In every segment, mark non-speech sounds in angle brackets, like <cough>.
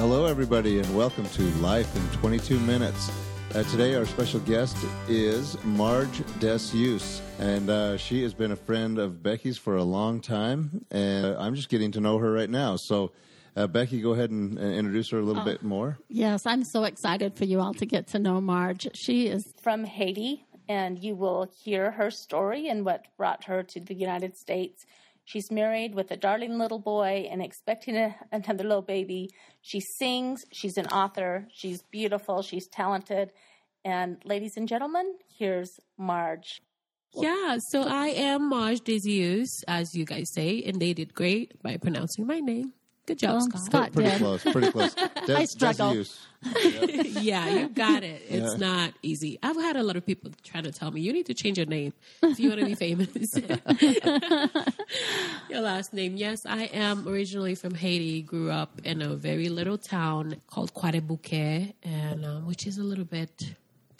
Hello, everybody, and welcome to Life in 22 Minutes. Uh, today, our special guest is Marj Desuse, and uh, she has been a friend of Becky's for a long time, and uh, I'm just getting to know her right now. So, uh, Becky, go ahead and uh, introduce her a little bit more. Yes, I'm so excited for you all to get to know Marj. She is from Haiti, and you will hear her story and what brought her to the United States. She's married with a darling little boy and expecting a, another little baby. She sings, she's an author, she's beautiful, she's talented. And ladies and gentlemen, here's Marj. Yeah, so I am Marj Desius, as you guys say, and they did great by pronouncing my name. Good job, Well, Scott. Scott Pretty did. close, pretty close. <laughs> Des- I struggle. Desuse. <laughs> yeah, you got it. It's Yeah. not easy. I've had a lot of people trying to tell me you need to change your name if you want to be <laughs> famous. your last name. Yes, I am originally from Haiti. Grew up in a very little town called Quadebouquet, and um, which is a little bit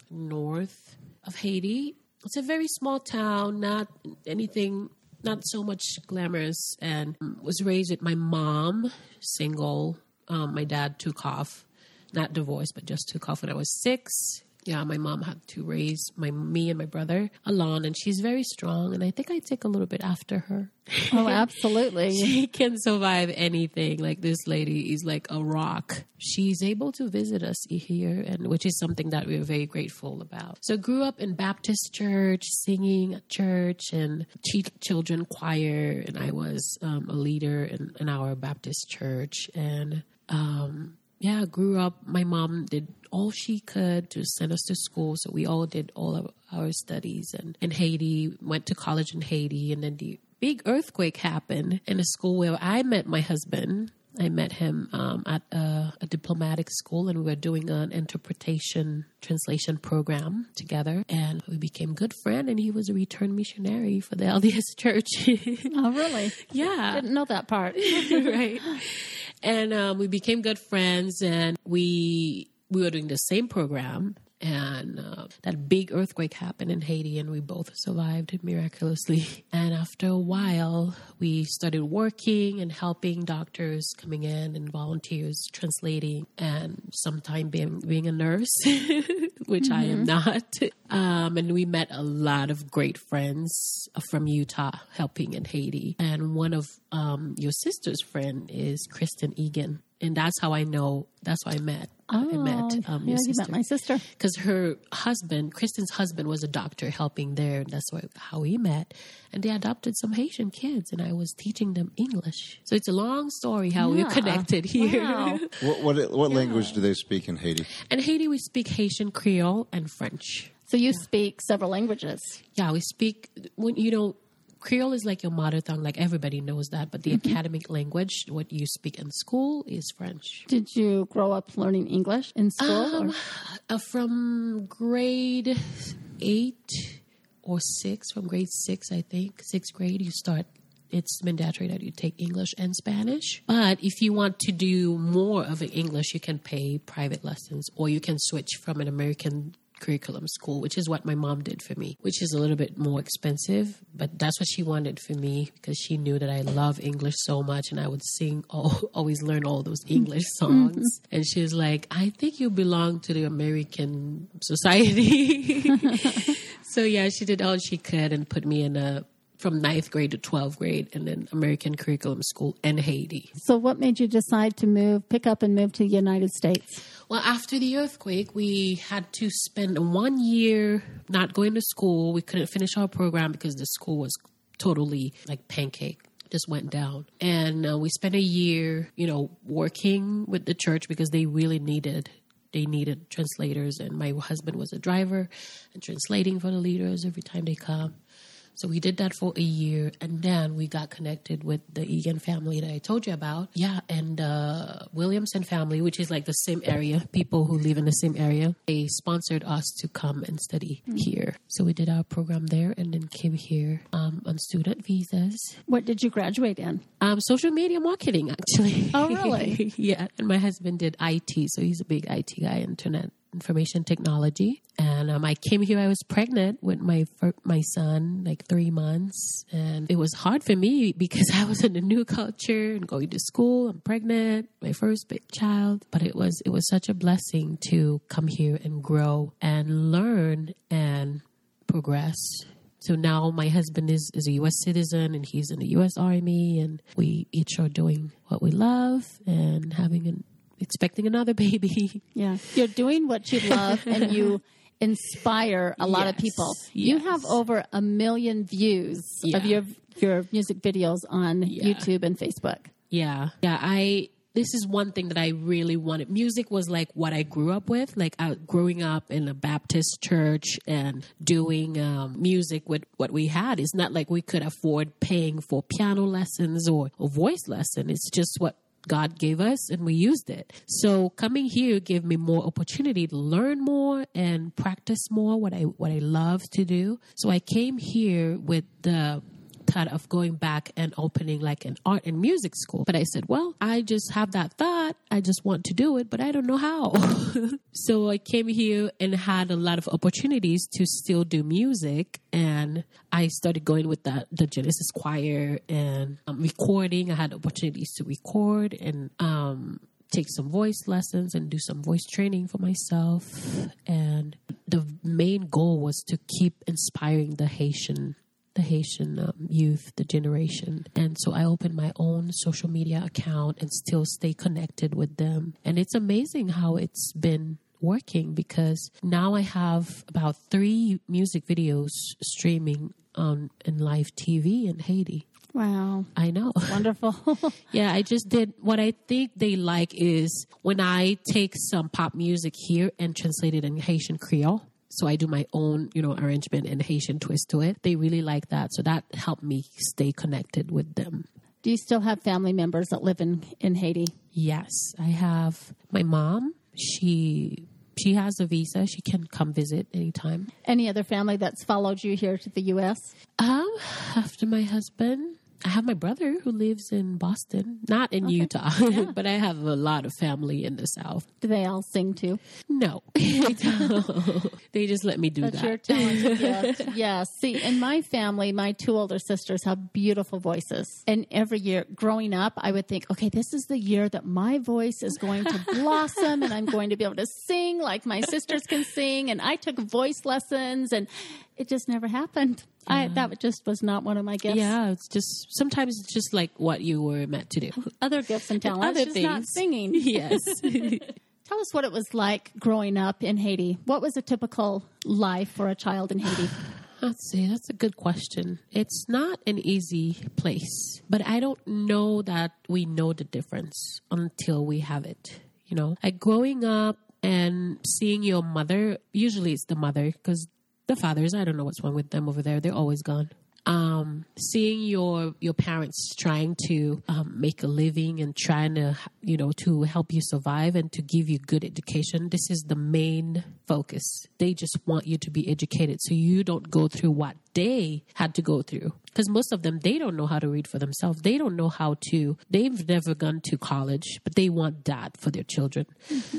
north of Haiti. It's a very small town, not anything, not so much glamorous, and was raised with my mom, single. Um, my dad took off, not divorced, but just took off when I was six. Yeah, my mom had to raise my me and my brother alone, and she's very strong, and I think I take a little bit after her. <laughs> Oh, absolutely. <laughs> She can survive anything. Like this lady is like a rock. She's able to visit us here, and which is something that we're very grateful about. So, grew up in Baptist church, singing at church, and children choir, and I was um, a leader in, in our Baptist church, and um, yeah, grew up. My mom did all she could to send us to school, so we all did all of our studies. And in Haiti, went to college in Haiti, and then the big earthquake happened in a school where I met my husband. I met him um, at a, a diplomatic school, and we were doing an interpretation translation program together. And we became good friends. And he was a return missionary for the <laughs> LDS Church. Oh, really? yeah, Didn't know that part. <laughs> right. <laughs> And um, we became good friends, and we we were doing the same program. And uh, that big earthquake happened in Haiti, and we both survived miraculously. <laughs> And after a while, we started working and helping doctors coming in and volunteers translating, and sometime being being a nurse, <laughs> which I am not. <laughs> Um, and we met a lot of great friends from Utah helping in Haiti. And one of um, your sister's friend is Kristen Egan. And that's how I know, that's how I met. I met um, Oh, yeah, your you met my sister. Because her husband, Kristen's husband, was a doctor helping there. That's why, how we met. And they adopted some Haitian kids, and I was teaching them English. So it's a long story how we're connected here. Wow. <laughs> What, what, what language do they speak in Haiti? In Haiti, we speak Haitian Creole and French. So you speak several languages. Yeah, we speak when you know Creole is like your mother tongue, like everybody knows that. But the academic language, what you speak in school, is French. Did you grow up learning English in school? Um, or- uh, from grade eight or six, from grade six, I think sixth grade, you start. It's mandatory that you take English and Spanish. But if you want to do more of English, you can pay private lessons, or you can switch from an American curriculum school, which is what my mom did for me, which is a little bit more expensive, but that's what she wanted for me because she knew that I love English so much and I would sing, all, <laughs> always learn all those English <laughs> songs. Mm-hmm. And she was like, I think you belong to the American <laughs> society. so yeah, she did all she could and put me in a from ninth grade to 12th grade and then American curriculum school in Haiti. so what made you decide to move, pick up and move to the United States? Well, after the earthquake, we had to spend one year not going to school. We couldn't finish our program because the school was totally like pancake. Just went down. And uh, we spent a year, you know, working with the church because they really needed they needed translators and my husband was a driver and translating for the leaders every time they come. So we did that for a year, and then we got connected with the Egan family that I told you about. Yeah, and uh, Williamson family, which is like the same area, people who live in the same area, they sponsored us to come and study here. So we did our program there, and then came here um, on student visas. What did you graduate in? Um, social media marketing, actually. Oh, really? <laughs> yeah. And my husband did IT, so he's a big IT guy, internet information technology. And um, I came here. I was pregnant with my my son, like three months, and it was hard for me <laughs> because I was in a new culture and going to school. I'm pregnant, my first big child. But it was it was such a blessing to come here and grow and learn and progress. So now my husband is, is a U.S. citizen and he's in the U.S. Army, and we each are doing what we love and having an expecting another baby. <laughs> Yeah. You're doing what you love and you <laughs> inspire a lot of Yes, people. You have over a million views of your your music videos on Yeah. YouTube and Facebook. Yeah. Yeah. I, this is one thing that I really wanted. Music was like what I grew up with. Like I, growing up in a Baptist church and doing um, music with what we had. It's not like we could afford paying for piano lessons or a voice lesson. It's just what God gave us and we used it. So coming here gave me more opportunity to learn more and practice more what I what I love to do. So I came here with the thought of going back and opening like an art and music school. But I said, well, I just have that thought. I just want to do it, but I don't know how. <laughs> so I came here and had a lot of opportunities to still do music. And I started going with the, the Genesis choir and um, recording. I had opportunities to record and, um, take some voice lessons and do some voice training for myself. And the main goal was to keep inspiring the Haitian the Haitian um, youth, the generation. And so I opened my own social media account and still stay connected with them. And it's amazing how it's been working because now I have about three music videos streaming on in live TV in Haiti. Wow. I know. <laughs> Wonderful. <laughs> Yeah, I just did what I think they like is when I take some pop music here and translate it in Haitian Creole. So I do my own, you know, arrangement and Haitian twist to it. They really like that. So that helped me stay connected with them. Do you still have family members that live in, in Haiti? Yes, I have my mom. She she has a visa. She can come visit anytime. Any other family that's followed you here to the U.S.? Um, after my husband, I have my brother who lives in Boston, not in Utah, <laughs> but I have a lot of family in the South. Do they all sing too? No, <laughs> <laughs> they don't. They just let me do That's that. your talented gift. Yeah. See, in my family, my two older sisters have beautiful voices. And every year growing up, I would think, okay, this is the year that my voice is going to blossom and I'm going to be able to sing like my sisters can sing. And I took voice lessons and it just never happened. I, that just was not one of my gifts. Yeah, it's just sometimes it's just like what you were meant to do. <laughs> Other gifts and talents, Other just not things. singing. <laughs> yes. <laughs> Tell us what it was like growing up in Haiti. What was a typical life for a child in Haiti? <sighs> Let's see. That's a good question. It's not an easy place, but I don't know that we know the difference until we have it. You know, like growing up and seeing your mother. Usually, it's the mother because the fathers. I don't know what's wrong with them over there. They're always gone. Um, seeing your your parents trying to um, make a living and trying to you know to help you survive and to give you good education. This is the main focus. They just want you to be educated so you don't go through what they had to go through. Because most of them they don't know how to read for themselves. They don't know how to. They've never gone to college, but they want that for their children.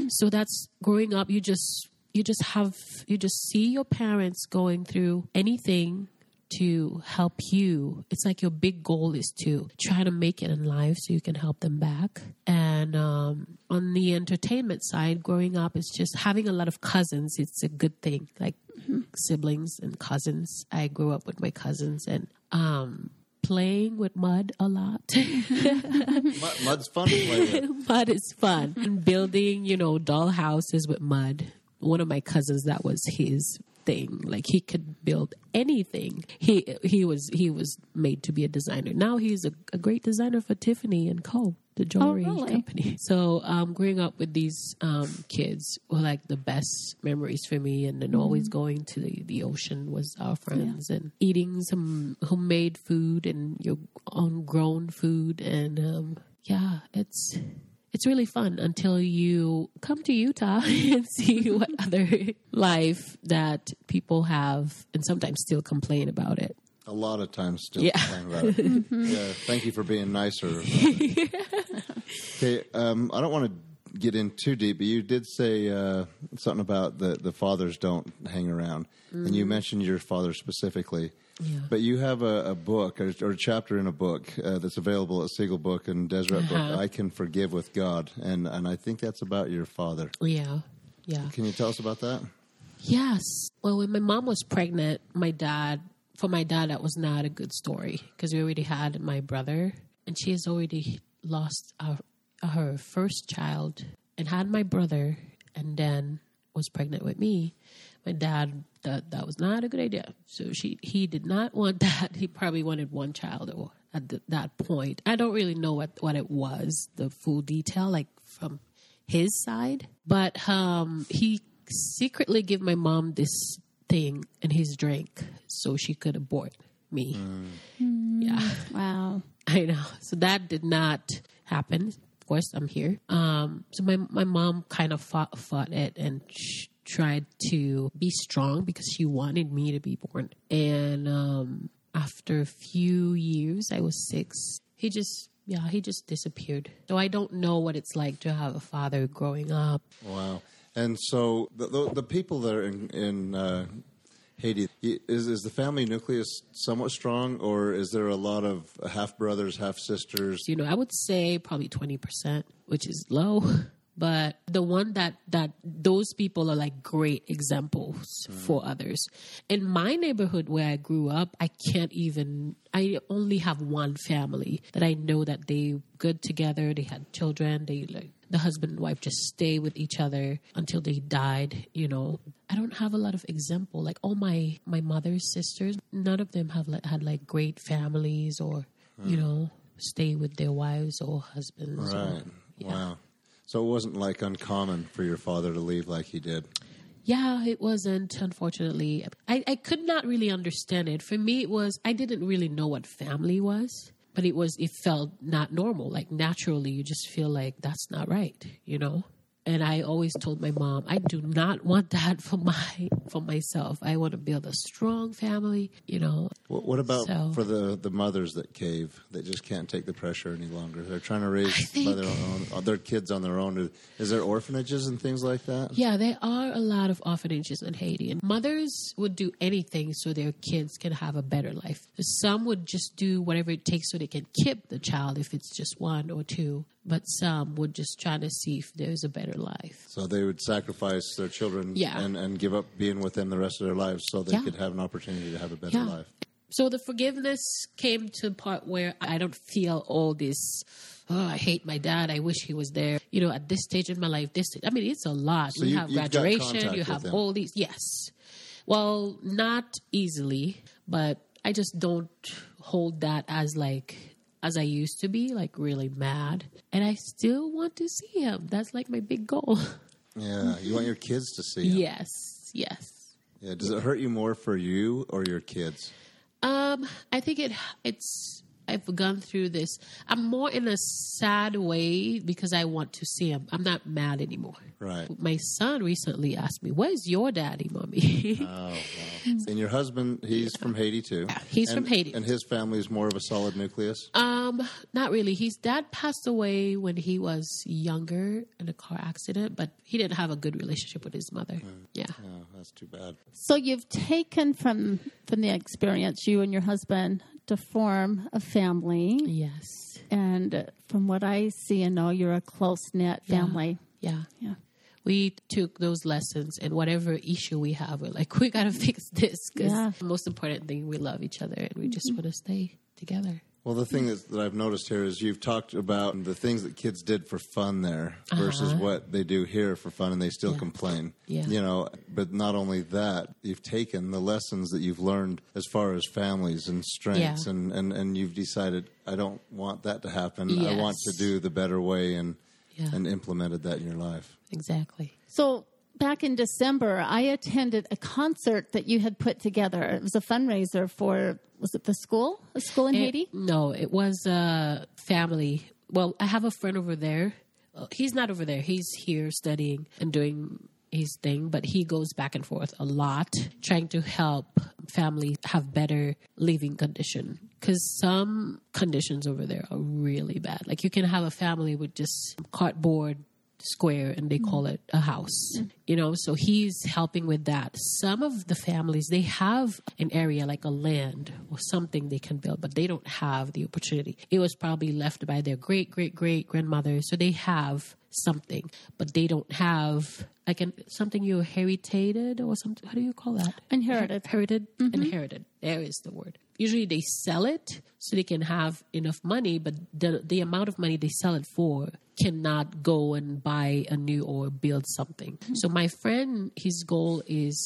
So that's growing up. You just you just have you just see your parents going through anything to help you. It's like your big goal is to try to make it in life so you can help them back. And um, on the entertainment side, growing up is just having a lot of cousins. It's a good thing, like siblings and cousins. I grew up with my cousins and um, playing with mud a lot. <laughs> Mud, mud's fun to play with. <laughs> mud is fun. And building, you know, doll houses with mud. One of my cousins, that was his thing. Like he could build anything. He he was he was made to be a designer. Now he's a, a great designer for Tiffany and Co. the jewelry really? company. <laughs> So um, growing up with these um, kids were like the best memories for me, and then always going to the, the ocean was our friends, and eating some homemade food and your own grown food, and um, yeah, it's it's really fun until you come to Utah <laughs> and see what <laughs> other life that people have, and sometimes still complain about it. A lot of times still Yeah. complain about it. <laughs> yeah, thank you for being nicer. okay, um, I don't want to get in too deep, but you did say uh, something about the, the fathers don't hang around, and you mentioned your father specifically. Yeah. But you have a, a book or, or a chapter in a book uh, that's available at Seagull Book and Deseret Book. Uh-huh. I can forgive with God, and and I think that's about your father. Yeah, yeah. Can you tell us about that? Yes. Well, when my mom was pregnant, my dad, for my dad, that was not a good story because we already had my brother, and she has already lost our, her first child and had my brother, and then was pregnant with me. My dad, that that was not a good idea. So she, he did not want <laughs> that. He probably wanted one child or at th- that point. I don't really know what what it was, the full detail, like from his side, but um, he secretly gave my mom this thing and his drink so she could abort me. Yeah, <laughs> Wow. I know. So that did not happen. Of course, I'm here. Um, so my my mom kind of fought fought it and tried to be strong because she wanted me to be born. And um, after a few years, I was six. He just yeah, he just disappeared. So I don't know what it's like to have a father growing up. Wow. And so the, the, the people that are in, in uh, Haiti, is, is the family nucleus somewhat strong, or is there a lot of half brothers, half sisters? you know, I would say probably 20%, which is low. <laughs> But the one that, that those people are like great examples mm-hmm. for others. In my neighborhood where I grew up, I can't even, I only have one family that I know that they good together. They had children. They like, the husband and wife just stay with each other until they died, you know. I don't have a lot of example. Like all my, my mother's sisters, none of them have like, had like great families or, you hmm. know, stay with their wives or husbands. or- Right. Wow. So it wasn't like uncommon for your father to leave like he did. Yeah, it wasn't, unfortunately. I, I could not really understand it. For me, it was, I didn't really know what family was, but it was, it felt not normal. Like naturally, you just feel like that's not right, you know? And I always told my mom, I do not want that for my, for myself. I want to build a strong family, you know? What, what about So- for the, the mothers that cave, that just can't take the pressure any longer? They're trying to raise think- by their own, uh, their kids on their own. Is there orphanages and things like that? Yeah, there are a lot of orphanages in Haiti, and mothers would do anything so their kids can have a better life. Some would just do whatever it takes so they can keep the child if it's just one or two, but some would just try to see if there's a better life. So they would sacrifice their children Yeah. and, and give up being with them the rest of their lives so they Yeah. could have an opportunity to have a better Yeah. life. So the forgiveness came to the part where I don't feel all this. Oh, I hate my dad. I wish he was there. You know, at this stage in my life, this I mean, it's a lot. So you, you- have graduation. You have all these. Yes. Well, not easily, but I just don't hold that as like as I used to be, like really mad. And I still want to see him. That's like my big goal. Yeah, you want your kids to see. it. yes. Yes. Yeah. Does it hurt you more for you or your kids? Um, I think it it's I've gone through this. I'm more in a sad way because I want to see him. I'm not mad anymore. Right. My son recently asked me, "Where's your daddy, mommy?" Oh, <laughs> wow. And your husband, he's from Haiti too. he's And- from Haiti. And his family is more of a solid nucleus. um, not really. His dad passed away when he was younger in a car accident, but he didn't have a good relationship with his mother. Yeah. Oh, that's too bad. So you've taken from from the experience you and your husband to form a family, Yes. and from what I see and know, you're a close knit family. Yeah. Yeah. we took those lessons and whatever issue we have, we're like, <laughs> we got to fix this because Yeah. the most important thing, we love each other and we just mm-hmm. want to stay together. Well, the thing that, that I've noticed here is you've talked about the things that kids did for fun there uh-huh. versus what they do here for fun, and they still complain. Yeah. You know, but not only that, you've taken the lessons that you've learned as far as families and strengths, Yeah. and, and, and you've decided, I don't want that to happen. I want to do the better way, and Yeah. and implemented that in your life. Exactly. So back in December, I attended a concert that you had put together. It was a fundraiser for was it the school, a school in It- Haiti? no, it was a family. Well, I have a friend over there. Uh, He's not over there. He's here studying and doing his thing, but he goes back and forth a lot, trying to help families have better living condition. Because some conditions over there are really bad. Like you can have a family with just cardboard square and they call it a house you know? So he's helping with that. Some of the families they have an area like a land or something they can build but they don't have the opportunity. It was probably left by their great great great grandmother so they have something but they don't have like an, something you inherited or something? How do you call that? Inherited. inherited. Mm-hmm. Inherited. There is the word usually they sell it so they can have enough money but the the amount of money they sell it for cannot go and buy a new or build something. So my friend his goal is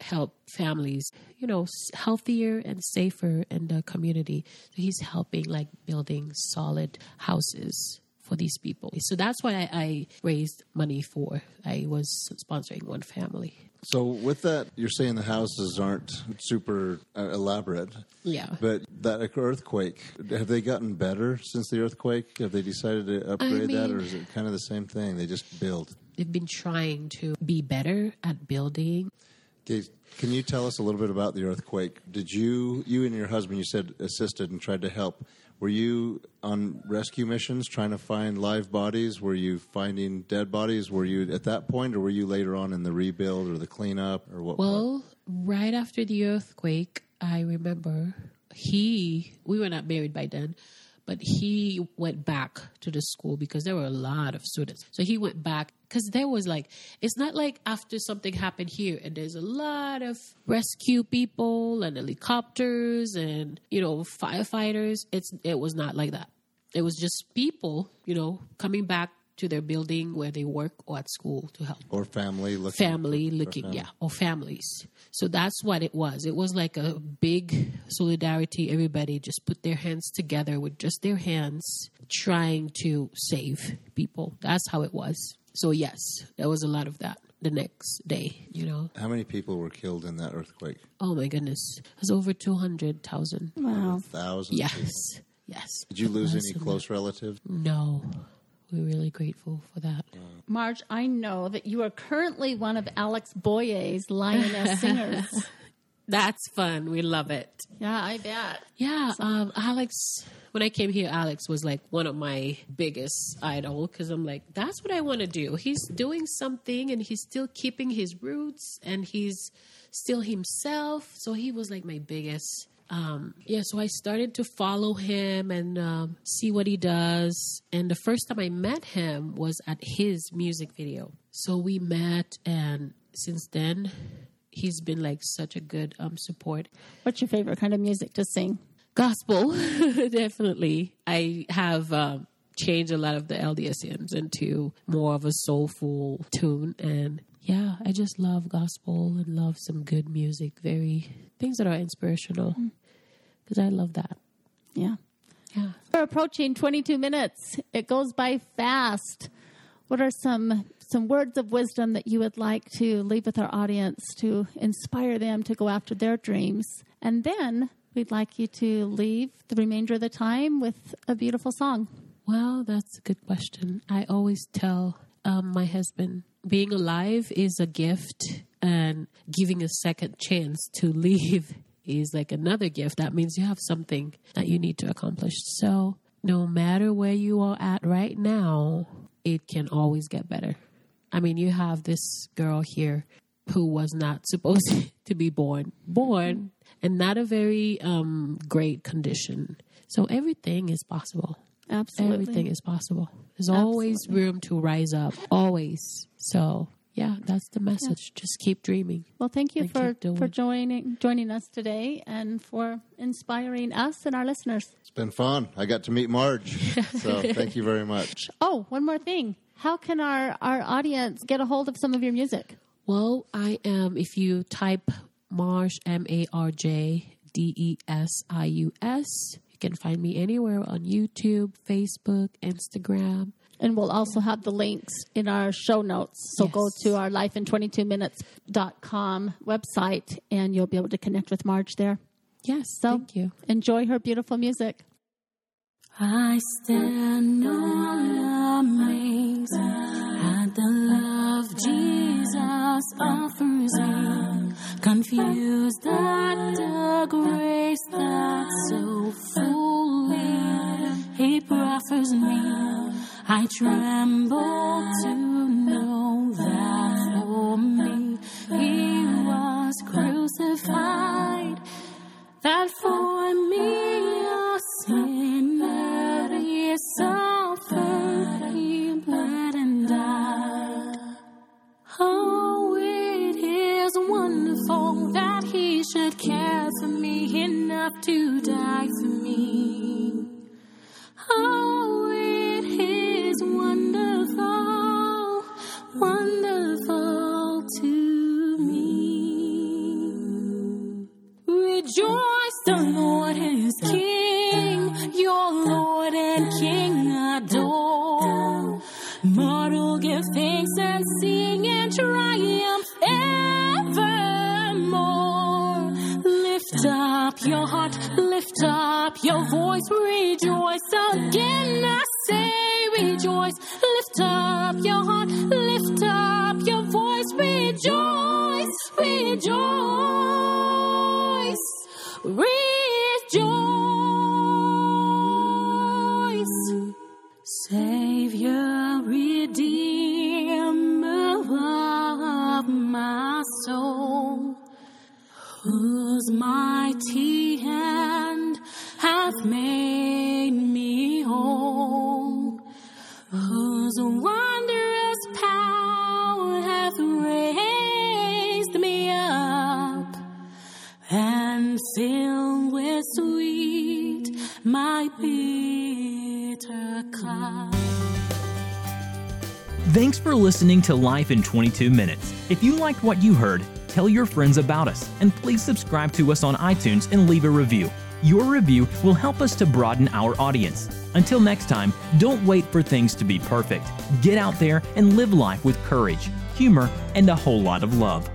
help families you know healthier and safer in the community. So he's helping like building solid houses for these people. So that's why I, I raised money for i was sponsoring one family So, with that, you're saying the houses aren't super uh, elaborate. yeah But that earthquake, have they gotten better since the earthquake? Have they decided to upgrade that, or is it kind of the same thing? They just build. they've been trying to be better at building. Okay, can you tell us a little bit about the earthquake? Did you, you and your husband, you said assisted and tried to help. Were you on rescue missions trying to find live bodies? Were you finding dead bodies? Were you at that point, or were you later on in the rebuild or the cleanup, or what? Well, right after the earthquake, I remember he, we were not married by then, but he went back to the school because there were a lot of students. So he went back because there was like, it's not like after something happened here and there's a lot of rescue people and helicopters and, you know, firefighters. It's, it was not like that. It was just people, you know, coming back to their building where they work or at school to help. Or family looking family looking yeah or families. So that's what it was. It was like a big solidarity. Everybody just put their hands together with just their hands trying to save people. That's how it was so yes there was a lot of that the next day you know How many people were killed in that earthquake? oh my goodness it was over 200000 Wow. Thousands. yes people. yes Did you lose any close relatives? no we're really grateful for that Marj, I know that you are currently one of Alex Boye's Lioness <laughs> singers. That's fun we love it yeah, I bet. Yeah, um, Alex. When I came here, Alex was like one of my biggest idol because I'm like, that's what I want to do. He's doing something and he's still keeping his roots and he's still himself. So he was like my biggest. Um, yeah, so I started to follow him and um, see what he does. And the first time I met him was at his music video. So we met, and since then, he's been like such a good um, support What's your favorite kind of music to sing? gospel <laughs> definitely i have um, changed a lot of the lds hymns into more of a soulful tune and yeah i just love gospel and love some good music very things that are inspirational because i love that Yeah. yeah We're approaching 22 minutes. It goes by fast. What are some some words of wisdom that you would like to leave with our audience to inspire them to go after their dreams? And then we'd like you to leave the remainder of the time with a beautiful song. Well, that's a good question. I always tell um, my husband being alive is a gift, and giving a second chance to leave <laughs> is like another gift. That means you have something that you need to accomplish. So, no matter where you are at right now, it can always get better. I mean, you have this girl here who was not <laughs> supposed to be born, born, and not a very um, great condition. So, everything is possible. Absolutely. Everything is possible. There's always room to rise up. Always. So yeah, that's the message. Just keep dreaming. Well, thank you for for joining joining us today and for inspiring us and our listeners. It's been fun. I got to meet Marj. <laughs> So thank you very much. Oh, one more thing. How can our our audience get a hold of some of your music? Well, I am. If you type Marj M A R J D E S I U S, you can find me anywhere on YouTube, Facebook, Instagram. And we'll also have the links in our show notes. So go to our lifein22minutes.com website and you'll be able to connect with Marj there. Yes, So thank you. enjoy her beautiful music. I stand all amazed at the love Jesus offers me, confused at the grace that so fully He proffers me. I tremble to know that for me He was crucified that for me up your heart, lift up your voice, rejoice again. I mighty hand hath made me whole, whose wondrous power hath raised me up and filled with sweet my bitter cup. Thanks for listening to Life in 22 Minutes. If you liked what you heard, tell your friends about us, and please subscribe to us on iTunes and leave a review. Your review will help us to broaden our audience. Until next time, don't wait for things to be perfect. Get out there and live life with courage, humor, and a whole lot of love.